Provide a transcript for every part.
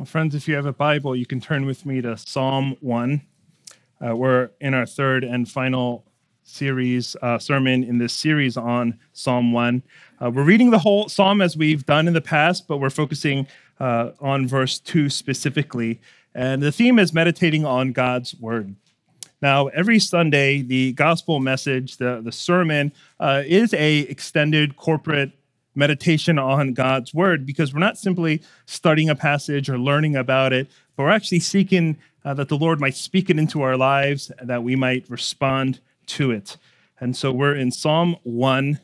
Well, friends, if you have a Bible, you can turn with me to Psalm 1. Uh, we're in our third and final series, uh, sermon in this series on Psalm 1. Uh, we're reading the whole psalm as we've done in the past, but we're focusing uh, on verse 2 specifically. And the theme is meditating on God's word. Now, every Sunday, the gospel message, the, the sermon, uh, is a extended corporate meditation on God's word because we're not simply studying a passage or learning about it, but we're actually seeking uh, that the Lord might speak it into our lives, that we might respond to it. And so we're in Psalm 1,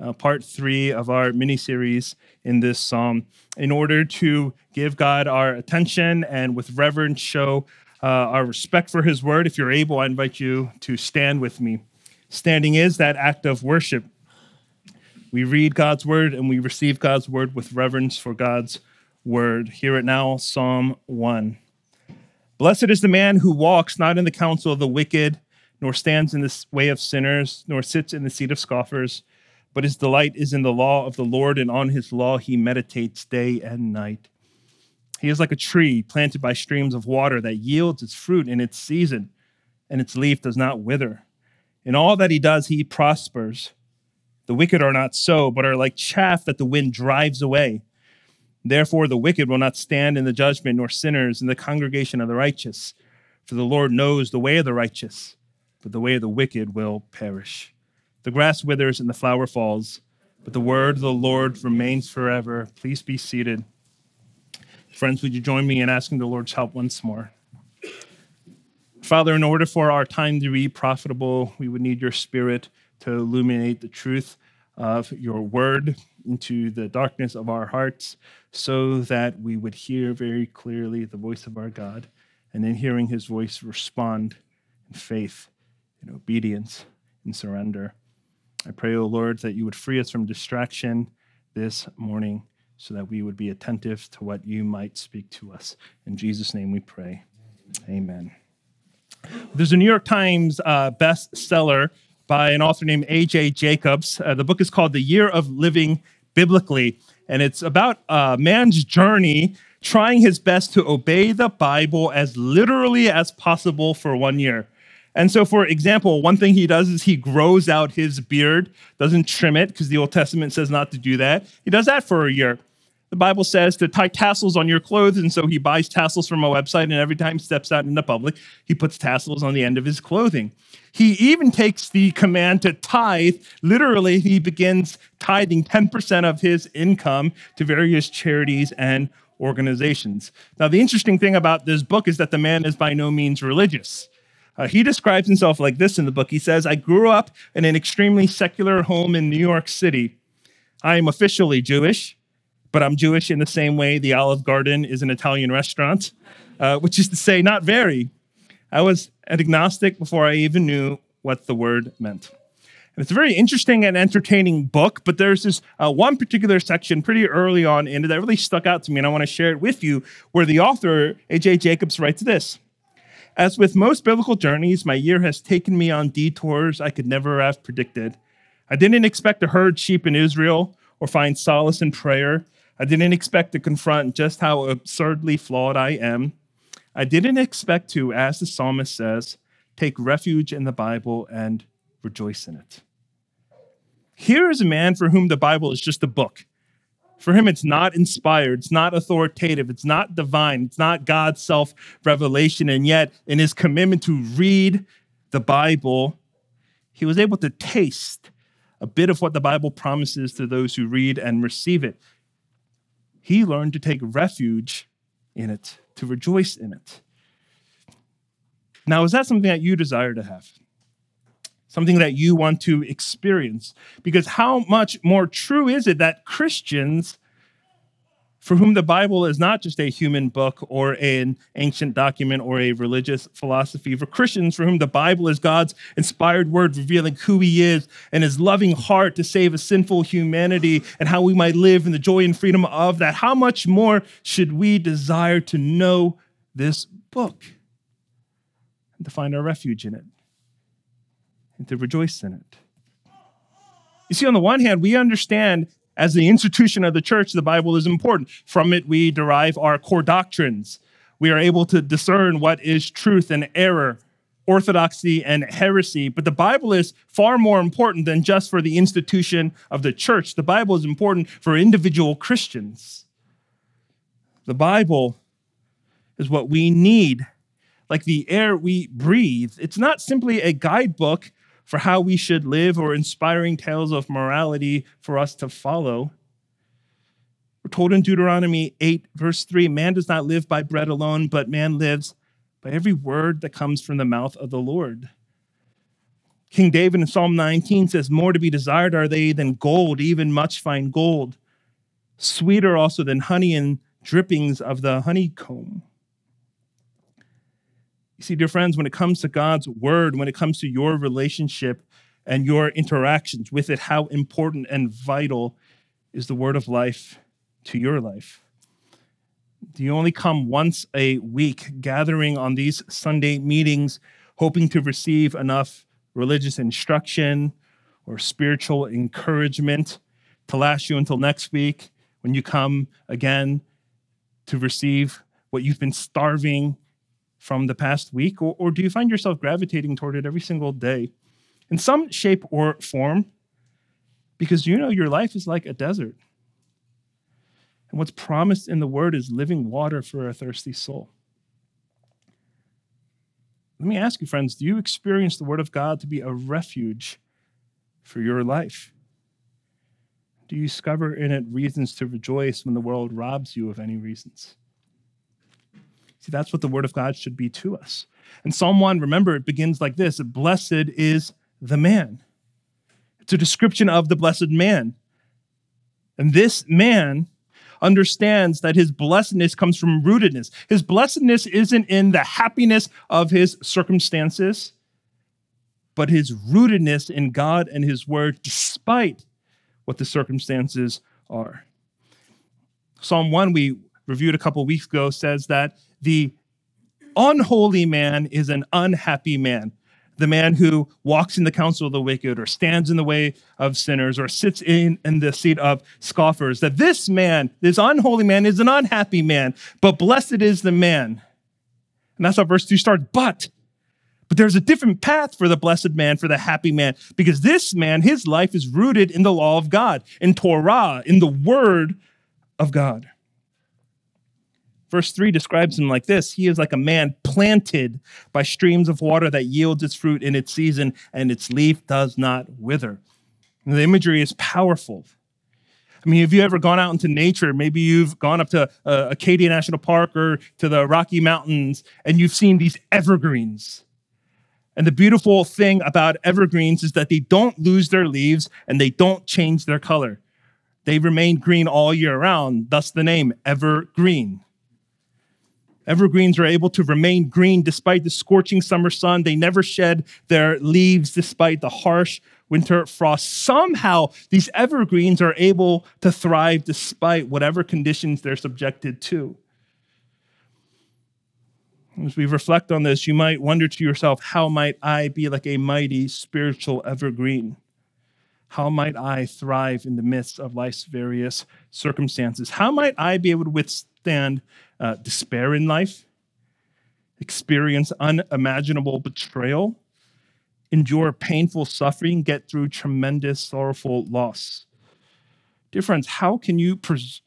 uh, part 3 of our mini series in this psalm, in order to give God our attention and with reverence show uh, our respect for his word. If you're able, I invite you to stand with me. Standing is that act of worship we read God's word and we receive God's word with reverence for God's word. Hear it now, Psalm 1. Blessed is the man who walks not in the counsel of the wicked, nor stands in the way of sinners, nor sits in the seat of scoffers, but his delight is in the law of the Lord, and on his law he meditates day and night. He is like a tree planted by streams of water that yields its fruit in its season, and its leaf does not wither. In all that he does, he prospers. The wicked are not so, but are like chaff that the wind drives away. Therefore, the wicked will not stand in the judgment, nor sinners in the congregation of the righteous. For the Lord knows the way of the righteous, but the way of the wicked will perish. The grass withers and the flower falls, but the word of the Lord remains forever. Please be seated. Friends, would you join me in asking the Lord's help once more? Father, in order for our time to be profitable, we would need your spirit to illuminate the truth of your word into the darkness of our hearts so that we would hear very clearly the voice of our God and in hearing his voice respond in faith, in obedience, in surrender. I pray, O oh Lord, that you would free us from distraction this morning so that we would be attentive to what you might speak to us. In Jesus' name we pray. Amen. There's a New York Times uh, bestseller by an author named A.J. Jacobs. Uh, the book is called The Year of Living Biblically, and it's about a man's journey trying his best to obey the Bible as literally as possible for one year. And so, for example, one thing he does is he grows out his beard, doesn't trim it because the Old Testament says not to do that. He does that for a year. The Bible says to tie tassels on your clothes, and so he buys tassels from a website, and every time he steps out in the public, he puts tassels on the end of his clothing. He even takes the command to tithe. Literally, he begins tithing 10% of his income to various charities and organizations. Now, the interesting thing about this book is that the man is by no means religious. Uh, he describes himself like this in the book. He says, I grew up in an extremely secular home in New York City. I am officially Jewish but I'm Jewish in the same way the Olive Garden is an Italian restaurant, uh, which is to say, not very. I was an agnostic before I even knew what the word meant. And it's a very interesting and entertaining book, but there's this uh, one particular section pretty early on in it that really stuck out to me, and I want to share it with you, where the author, A.J. Jacobs, writes this. As with most biblical journeys, my year has taken me on detours I could never have predicted. I didn't expect to herd sheep in Israel or find solace in prayer. I didn't expect to confront just how absurdly flawed I am. I didn't expect to, as the psalmist says, take refuge in the Bible and rejoice in it. Here is a man for whom the Bible is just a book. For him, it's not inspired, it's not authoritative, it's not divine, it's not God's self revelation. And yet, in his commitment to read the Bible, he was able to taste a bit of what the Bible promises to those who read and receive it he learned to take refuge in it, to rejoice in it. Now, is that something that you desire to have? Something that you want to experience? Because how much more true is it that Christians for whom the Bible is not just a human book or an ancient document or a religious philosophy. For Christians, for whom the Bible is God's inspired word revealing who He is and His loving heart to save a sinful humanity and how we might live in the joy and freedom of that, how much more should we desire to know this book and to find our refuge in it and to rejoice in it? You see, on the one hand, we understand As the institution of the church, the Bible is important. From it, we derive our core doctrines. We are able to discern what is truth and error, orthodoxy and heresy. But the Bible is far more important than just for the institution of the church. The Bible is important for individual Christians. The Bible is what we need, like the air we breathe. It's not simply a guidebook for how we should live or inspiring tales of morality for us to follow. We're told in Deuteronomy 8, verse 3 man does not live by bread alone, but man lives by every word that comes from the mouth of the Lord. King David in Psalm 19 says, More to be desired are they than gold, even much fine gold, sweeter also than honey and drippings of the honeycomb. You see, dear friends, when it comes to God's word, when it comes to your relationship and your interactions with it, how important and vital is the word of life to your life? Do you only come once a week, gathering on these Sunday meetings, hoping to receive enough religious instruction or spiritual encouragement to last you until next week when you come again to receive what you've been starving from the past week? Or, or do you find yourself gravitating toward it every single day in some shape or form? Because you know your life is like a desert. And what's promised in the word is living water for a thirsty soul. Let me ask you, friends, do you experience the word of God to be a refuge for your life? Do you discover in it reasons to rejoice when the world robs you of any reasons? See, that's what the word of God should be to us. And Psalm 1, remember, it begins like this Blessed is the man. It's a description of the blessed man. And this man understands that his blessedness comes from rootedness. His blessedness isn't in the happiness of his circumstances, but his rootedness in God and his word, despite what the circumstances are. Psalm 1, we reviewed a couple weeks ago, says that the unholy man is an unhappy man the man who walks in the counsel of the wicked or stands in the way of sinners or sits in, in the seat of scoffers, that this man, this unholy man, is an unhappy man, but blessed is the man. And that's how verse 2 starts. But, but there's a different path for the blessed man, for the happy man, because this man, his life is rooted in the law of God, in Torah, in the word of God. Verse 3 describes him like this He is like a man planted by streams of water that yields its fruit in its season, and its leaf does not wither. And the imagery is powerful. I mean, have you ever gone out into nature? Maybe you've gone up to uh, Acadia National Park or to the Rocky Mountains, and you've seen these evergreens. And the beautiful thing about evergreens is that they don't lose their leaves and they don't change their color. They remain green all year round, thus the name evergreen. Evergreens are able to remain green despite the scorching summer sun. They never shed their leaves despite the harsh winter frost. Somehow, these evergreens are able to thrive despite whatever conditions they're subjected to. As we reflect on this, you might wonder to yourself, how might I be like a mighty spiritual evergreen? How might I thrive in the midst of life's various circumstances? How might I be able to withstand uh, despair in life, experience unimaginable betrayal, endure painful suffering, get through tremendous sorrowful loss. Dear friends, how can you pres-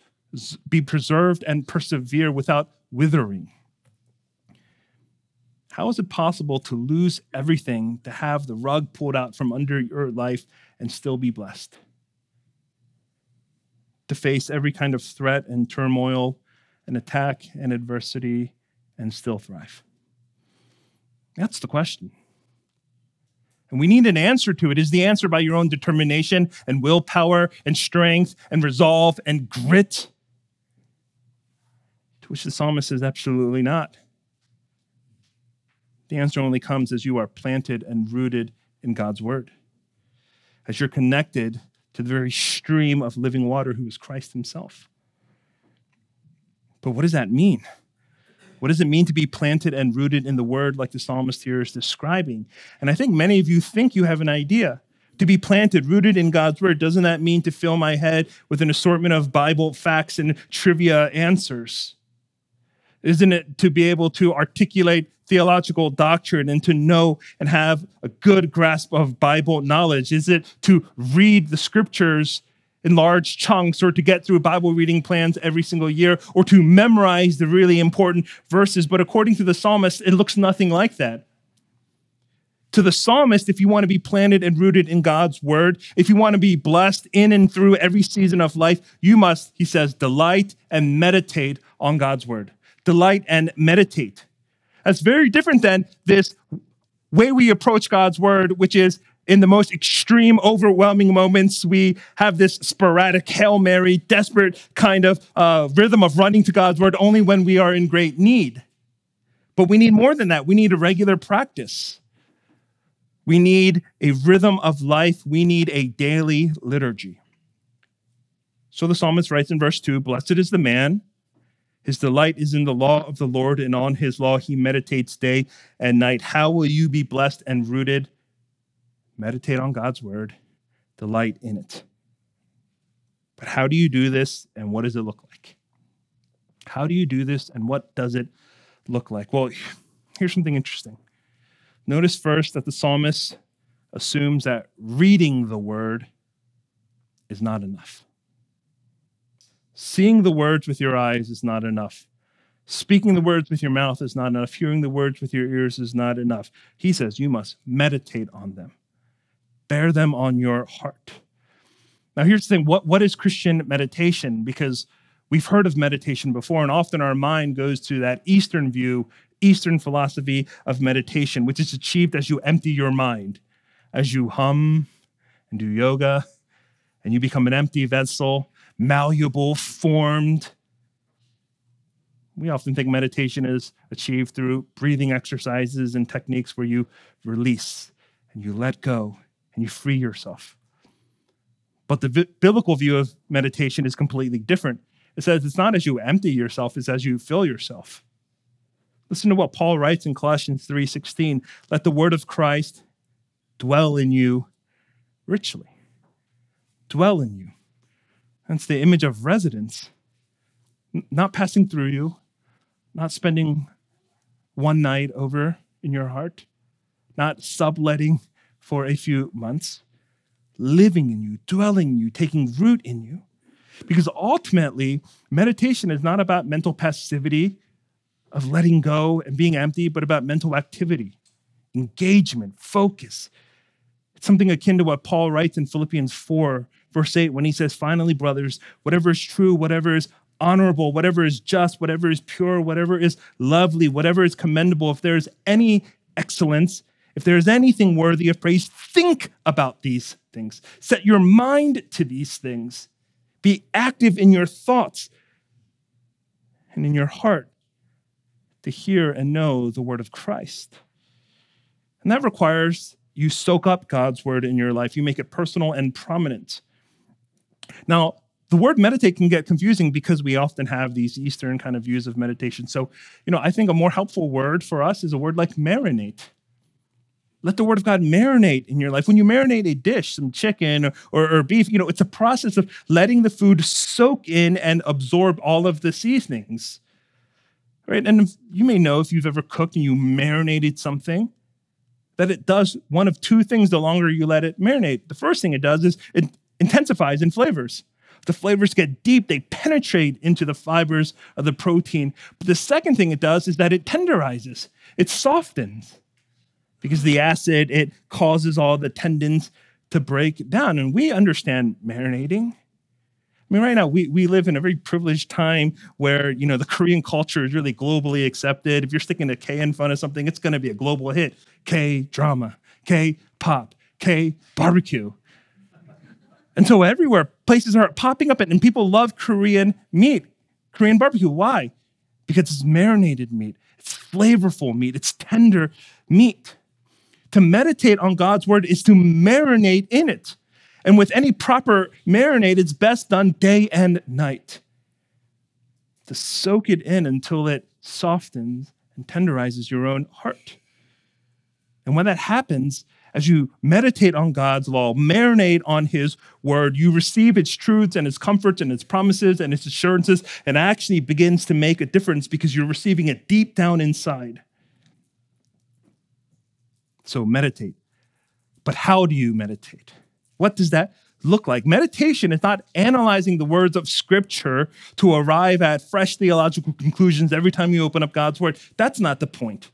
be preserved and persevere without withering? How is it possible to lose everything, to have the rug pulled out from under your life and still be blessed? To face every kind of threat and turmoil and attack and adversity and still thrive? That's the question. And we need an answer to it. Is the answer by your own determination and willpower and strength and resolve and grit? To which the psalmist says, absolutely not. The answer only comes as you are planted and rooted in God's word, as you're connected to the very stream of living water who is Christ himself. But what does that mean? What does it mean to be planted and rooted in the word like the psalmist here is describing? And I think many of you think you have an idea. To be planted, rooted in God's word, doesn't that mean to fill my head with an assortment of Bible facts and trivia answers? Isn't it to be able to articulate theological doctrine and to know and have a good grasp of Bible knowledge? Is it to read the scriptures in large chunks or to get through Bible reading plans every single year or to memorize the really important verses? But according to the psalmist, it looks nothing like that. To the psalmist, if you want to be planted and rooted in God's word, if you want to be blessed in and through every season of life, you must, he says, delight and meditate on God's word delight, and meditate. That's very different than this way we approach God's word, which is in the most extreme, overwhelming moments, we have this sporadic Hail Mary, desperate kind of uh, rhythm of running to God's word only when we are in great need. But we need more than that. We need a regular practice. We need a rhythm of life. We need a daily liturgy. So the psalmist writes in verse 2 Blessed is the man his delight is in the law of the Lord, and on his law he meditates day and night. How will you be blessed and rooted? Meditate on God's word, delight in it. But how do you do this, and what does it look like? How do you do this, and what does it look like? Well, here's something interesting. Notice first that the psalmist assumes that reading the word is not enough. Seeing the words with your eyes is not enough. Speaking the words with your mouth is not enough. Hearing the words with your ears is not enough. He says you must meditate on them, bear them on your heart. Now, here's the thing what, what is Christian meditation? Because we've heard of meditation before, and often our mind goes to that Eastern view, Eastern philosophy of meditation, which is achieved as you empty your mind, as you hum and do yoga, and you become an empty vessel malleable, formed. We often think meditation is achieved through breathing exercises and techniques where you release and you let go and you free yourself. But the v- biblical view of meditation is completely different. It says it's not as you empty yourself, it's as you fill yourself. Listen to what Paul writes in Colossians 3:16, let the word of Christ dwell in you richly. Dwell in you. That's the image of residence, not passing through you, not spending one night over in your heart, not subletting for a few months, living in you, dwelling in you, taking root in you. Because ultimately, meditation is not about mental passivity of letting go and being empty, but about mental activity, engagement, focus. It's something akin to what Paul writes in Philippians 4 verse 8, when he says, Finally, brothers, whatever is true, whatever is honorable, whatever is just, whatever is pure, whatever is lovely, whatever is commendable, if there is any excellence, if there is anything worthy of praise, think about these things. Set your mind to these things. Be active in your thoughts and in your heart to hear and know the word of Christ. And that requires you soak up God's word in your life, you make it personal and prominent. Now, the word meditate can get confusing because we often have these Eastern kind of views of meditation. So, you know, I think a more helpful word for us is a word like marinate. Let the word of God marinate in your life. When you marinate a dish, some chicken or, or, or, beef, you know, it's a process of letting the food soak in and absorb all of the seasonings. Right? And you may know if you've ever cooked and you marinated something, that it does one of two things the longer you let it marinate. The first thing it does is it intensifies in flavors. The flavors get deep, they penetrate into the fibers of the protein. But the second thing it does is that it tenderizes, it softens because the acid, it causes all the tendons to break down. And we understand marinating. I mean, right now we, we live in a very privileged time where you know the Korean culture is really globally accepted. If you're sticking a K in front of something, it's going to be a global hit. K drama, K pop, K barbecue. And so everywhere, places are popping up and people love Korean meat, Korean barbecue. Why? Because it's marinated meat, it's flavorful meat, it's tender meat. To meditate on God's word is to marinate in it. And with any proper marinade, it's best done day and night. To soak it in until it softens and tenderizes your own heart. And when that happens, as you meditate on God's law, marinate on His word, you receive its truths and its comforts and its promises and its assurances, and actually begins to make a difference because you're receiving it deep down inside. So meditate. But how do you meditate? What does that look like? Meditation is not analyzing the words of Scripture to arrive at fresh theological conclusions every time you open up God's word. That's not the point.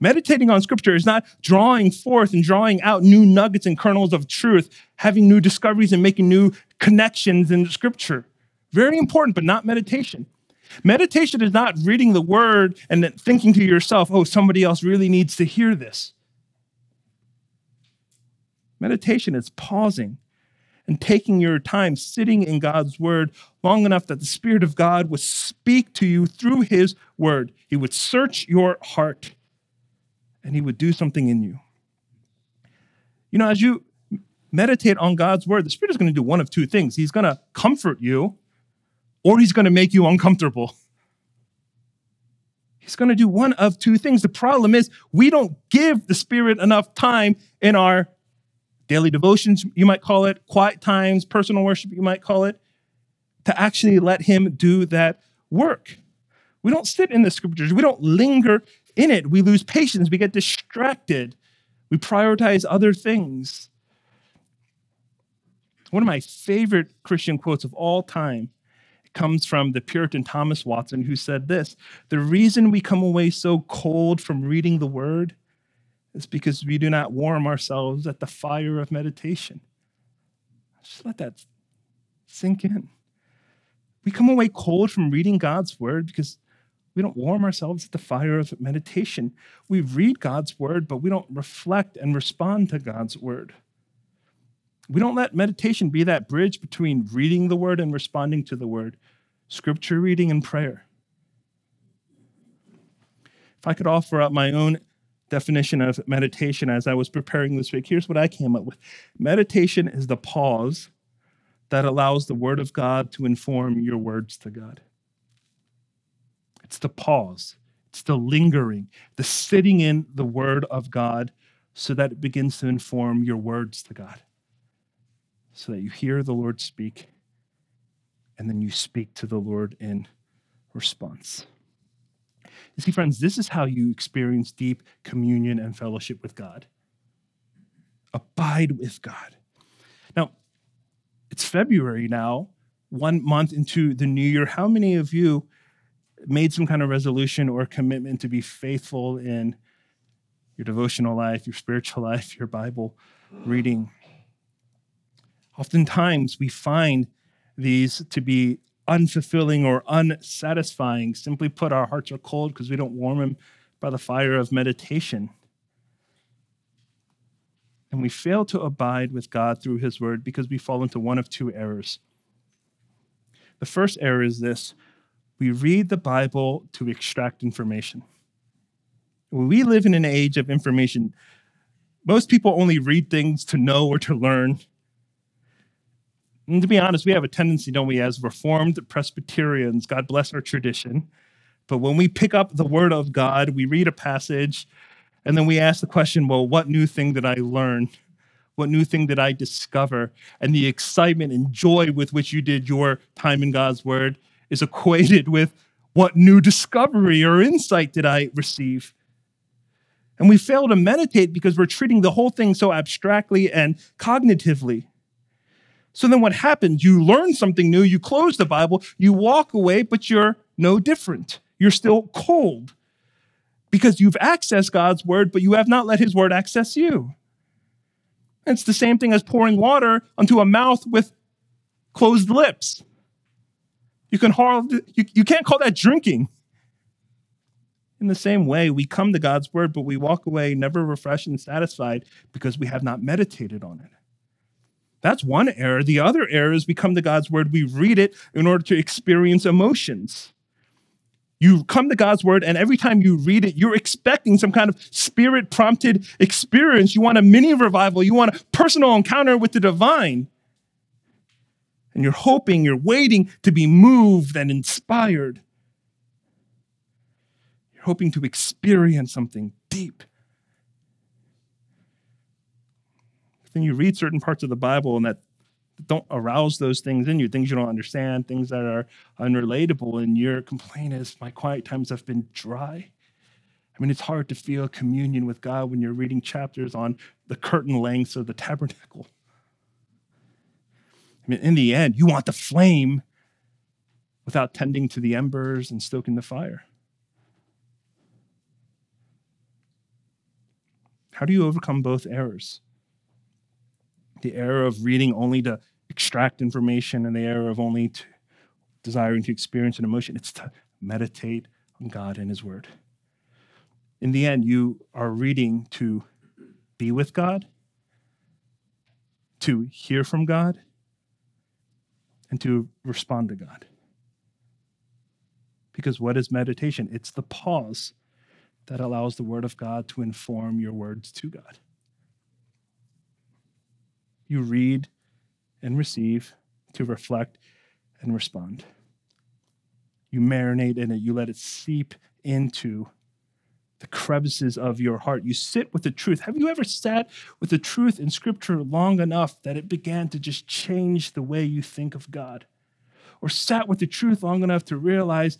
Meditating on scripture is not drawing forth and drawing out new nuggets and kernels of truth, having new discoveries and making new connections in scripture. Very important, but not meditation. Meditation is not reading the word and then thinking to yourself, oh, somebody else really needs to hear this. Meditation is pausing and taking your time sitting in God's word long enough that the Spirit of God would speak to you through his word. He would search your heart and he would do something in you. You know, as you meditate on God's word, the Spirit is going to do one of two things. He's going to comfort you, or he's going to make you uncomfortable. He's going to do one of two things. The problem is, we don't give the Spirit enough time in our daily devotions, you might call it, quiet times, personal worship, you might call it, to actually let him do that work. We don't sit in the scriptures. We don't linger in it, we lose patience, we get distracted, we prioritize other things. One of my favorite Christian quotes of all time comes from the Puritan Thomas Watson, who said this The reason we come away so cold from reading the word is because we do not warm ourselves at the fire of meditation. Just let that sink in. We come away cold from reading God's word because we don't warm ourselves at the fire of meditation. We read God's word, but we don't reflect and respond to God's word. We don't let meditation be that bridge between reading the word and responding to the word, scripture reading and prayer. If I could offer up my own definition of meditation as I was preparing this week, here's what I came up with meditation is the pause that allows the word of God to inform your words to God. It's the pause, it's the lingering, the sitting in the word of God so that it begins to inform your words to God. So that you hear the Lord speak and then you speak to the Lord in response. You see, friends, this is how you experience deep communion and fellowship with God. Abide with God. Now, it's February now, one month into the new year. How many of you made some kind of resolution or commitment to be faithful in your devotional life, your spiritual life, your Bible reading. Oftentimes, we find these to be unfulfilling or unsatisfying. Simply put, our hearts are cold because we don't warm them by the fire of meditation. And we fail to abide with God through His Word because we fall into one of two errors. The first error is this we read the Bible to extract information. We live in an age of information. Most people only read things to know or to learn. And to be honest, we have a tendency, don't we, as Reformed Presbyterians, God bless our tradition. But when we pick up the Word of God, we read a passage, and then we ask the question, well, what new thing did I learn? What new thing did I discover? And the excitement and joy with which you did your time in God's Word is equated with what new discovery or insight did I receive? And we fail to meditate because we're treating the whole thing so abstractly and cognitively. So then what happens? You learn something new, you close the Bible, you walk away, but you're no different. You're still cold because you've accessed God's word, but you have not let his word access you. And it's the same thing as pouring water onto a mouth with closed lips. You can hardly, you, you can't call that drinking. In the same way, we come to God's word, but we walk away never refreshed and satisfied because we have not meditated on it. That's one error. The other error is we come to God's word, we read it in order to experience emotions. You come to God's word, and every time you read it, you're expecting some kind of spirit prompted experience. You want a mini revival, you want a personal encounter with the divine and you're hoping, you're waiting to be moved and inspired. You're hoping to experience something deep. Then you read certain parts of the Bible and that don't arouse those things in you, things you don't understand, things that are unrelatable, and your complaint is, My quiet times have been dry. I mean, it's hard to feel communion with God when you're reading chapters on the curtain lengths of the tabernacle. I mean, in the end, you want the flame without tending to the embers and stoking the fire. How do you overcome both errors? The error of reading only to extract information and the error of only to desiring to experience an emotion. It's to meditate on God and His Word. In the end, you are reading to be with God, to hear from God, and to respond to God. Because what is meditation? It's the pause that allows the Word of God to inform your words to God. You read and receive to reflect and respond. You marinate in it, you let it seep into the crevices of your heart. You sit with the truth. Have you ever sat with the truth in Scripture long enough that it began to just change the way you think of God? Or sat with the truth long enough to realize,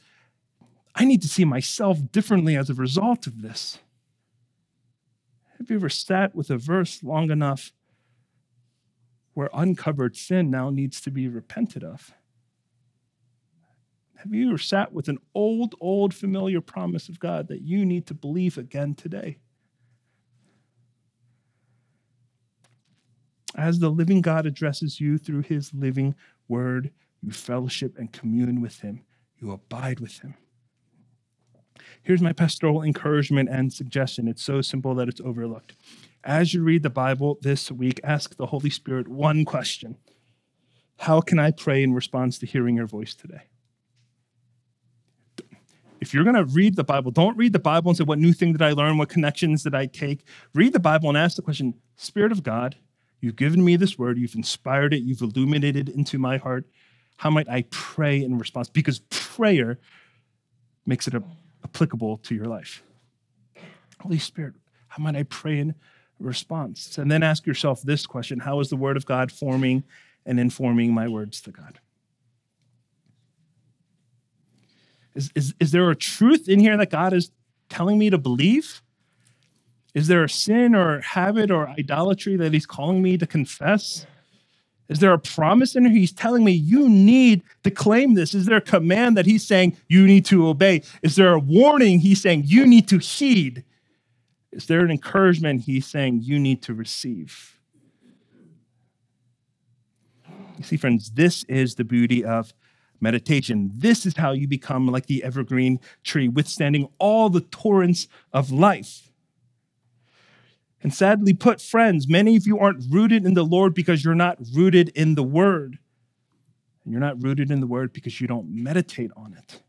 I need to see myself differently as a result of this? Have you ever sat with a verse long enough where uncovered sin now needs to be repented of? Have you ever sat with an old, old familiar promise of God that you need to believe again today? As the living God addresses you through his living word, you fellowship and commune with him, you abide with him. Here's my pastoral encouragement and suggestion. It's so simple that it's overlooked. As you read the Bible this week, ask the Holy Spirit one question How can I pray in response to hearing your voice today? If you're going to read the Bible, don't read the Bible and say, What new thing did I learn? What connections did I take? Read the Bible and ask the question Spirit of God, you've given me this word, you've inspired it, you've illuminated it into my heart. How might I pray in response? Because prayer makes it applicable to your life. Holy Spirit, how might I pray in response. And then ask yourself this question How is the Word of God forming and informing my words to God? Is, is, is there a truth in here that God is telling me to believe? Is there a sin or habit or idolatry that He's calling me to confess? Is there a promise in here? He's telling me you need to claim this. Is there a command that He's saying you need to obey? Is there a warning He's saying you need to heed? Is there an encouragement he's saying you need to receive? You see, friends, this is the beauty of meditation. This is how you become like the evergreen tree, withstanding all the torrents of life. And sadly put, friends, many of you aren't rooted in the Lord because you're not rooted in the Word. And you're not rooted in the Word because you don't meditate on it.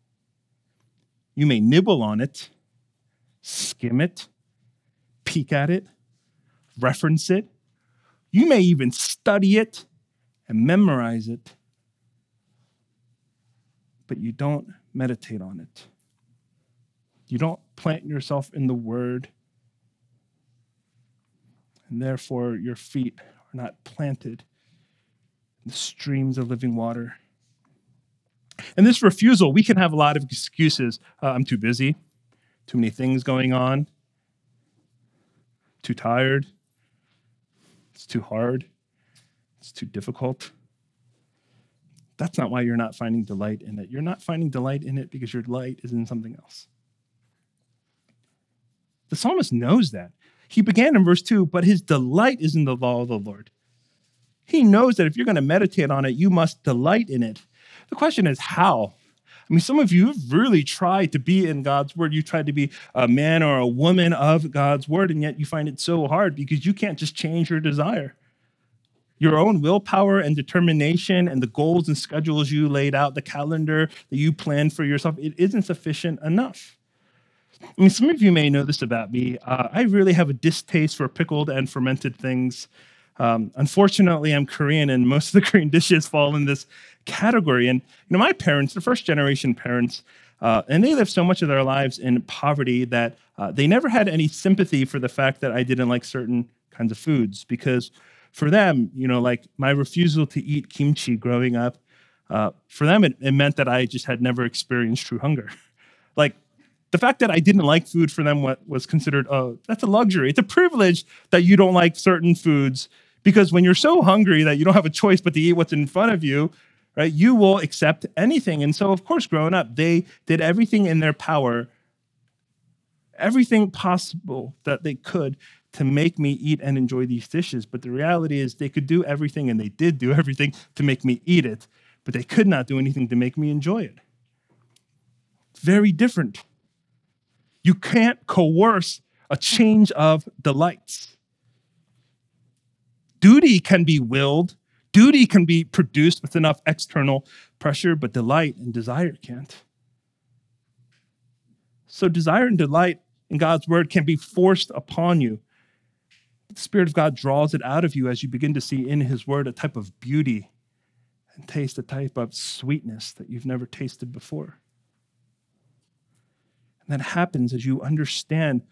You may nibble on it, skim it, peek at it, reference it. You may even study it and memorize it, but you don't meditate on it. You don't plant yourself in the Word, and therefore your feet are not planted in the streams of living water. And this refusal, we can have a lot of excuses. Uh, I'm too busy, too many things going on too tired, it's too hard, it's too difficult. That's not why you're not finding delight in it. You're not finding delight in it because your delight is in something else. The psalmist knows that. He began in verse 2, but his delight is in the law of the Lord. He knows that if you're going to meditate on it, you must delight in it. The question is how? I mean, some of you have really tried to be in God's word. You tried to be a man or a woman of God's word, and yet you find it so hard because you can't just change your desire. Your own willpower and determination and the goals and schedules you laid out, the calendar that you planned for yourself, it isn't sufficient enough. I mean, some of you may know this about me. Uh, I really have a distaste for pickled and fermented things. Um, unfortunately, I'm Korean, and most of the Korean dishes fall in this category. And you know, my parents, the first generation parents, uh, and they lived so much of their lives in poverty that uh, they never had any sympathy for the fact that I didn't like certain kinds of foods because For them, you know, like my refusal to eat kimchi growing up, uh, for them, it, it meant that I just had never experienced true hunger. like the fact that I didn't like food for them was considered, oh, that's a luxury. It's a privilege that you don't like certain foods because when you're so hungry that you don't have a choice but to eat what's in front of you, right, you will accept anything. And so, of course, growing up, they did everything in their power, everything possible that they could to make me eat and enjoy these dishes. But the reality is, they could do everything and they did do everything to make me eat it, but they could not do anything to make me enjoy it. Very different. You can't coerce a change of delights. Duty can be willed, duty can be produced with enough external pressure, but delight and desire can't. So, desire and delight in God's word can be forced upon you. The Spirit of God draws it out of you as you begin to see in His word a type of beauty and taste a type of sweetness that you've never tasted before. That happens as you understand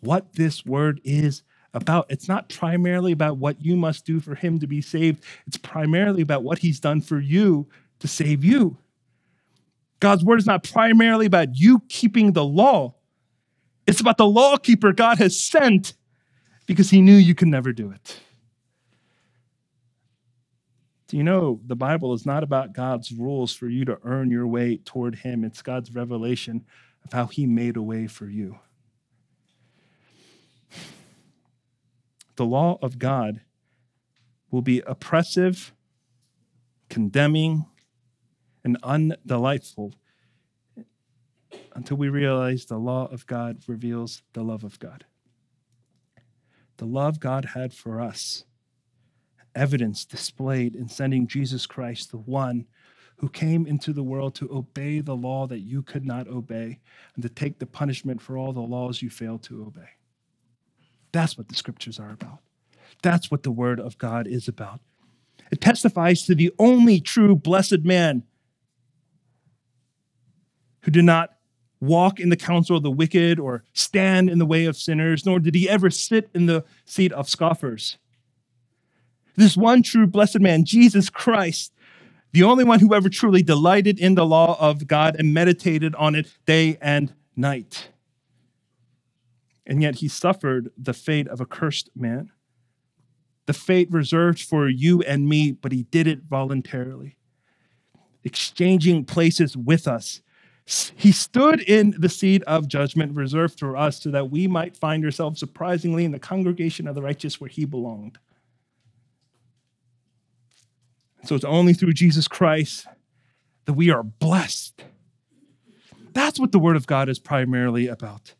what this word is about. It's not primarily about what you must do for him to be saved, it's primarily about what he's done for you to save you. God's word is not primarily about you keeping the law, it's about the lawkeeper God has sent because he knew you could never do it. Do you know the Bible is not about God's rules for you to earn your way toward him? It's God's revelation of how he made a way for you. The law of God will be oppressive, condemning, and undelightful until we realize the law of God reveals the love of God. The love God had for us, evidence displayed in sending Jesus Christ, the one who came into the world to obey the law that you could not obey and to take the punishment for all the laws you failed to obey. That's what the scriptures are about. That's what the word of God is about. It testifies to the only true blessed man who did not walk in the counsel of the wicked or stand in the way of sinners, nor did he ever sit in the seat of scoffers. This one true blessed man, Jesus Christ, the only one who ever truly delighted in the law of God and meditated on it day and night. And yet he suffered the fate of a cursed man, the fate reserved for you and me, but he did it voluntarily, exchanging places with us. He stood in the seat of judgment reserved for us so that we might find ourselves surprisingly in the congregation of the righteous where he belonged. So it's only through Jesus Christ that we are blessed. That's what the Word of God is primarily about.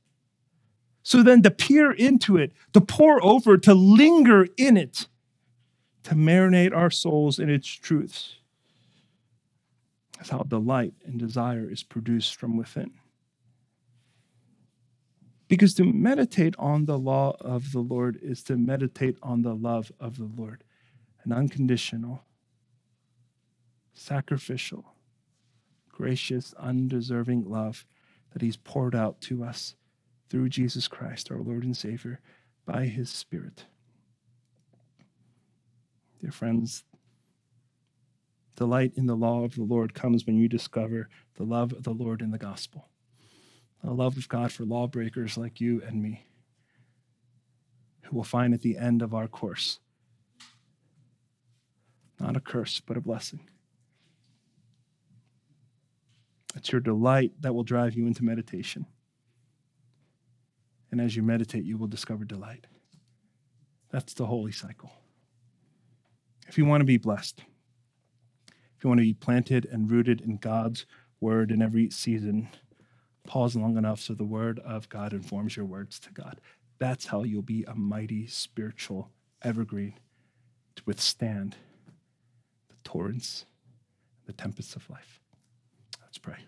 So then to peer into it, to pore over, to linger in it, to marinate our souls in its truths. That's how delight and desire is produced from within. Because to meditate on the law of the Lord is to meditate on the love of the Lord, an unconditional, sacrificial, gracious, undeserving love that He's poured out to us through Jesus Christ, our Lord and Savior, by His Spirit. Dear friends, delight in the law of the Lord comes when you discover the love of the Lord in the gospel, the love of God for lawbreakers like you and me, who will find at the end of our course not a curse, but a blessing. It's your delight that will drive you into meditation. And as you meditate, you will discover delight. That's the holy cycle. If you want to be blessed, if you want to be planted and rooted in God's word in every season, pause long enough so the word of God informs your words to God. That's how you'll be a mighty spiritual evergreen to withstand the torrents, and the tempests of life. Let's pray.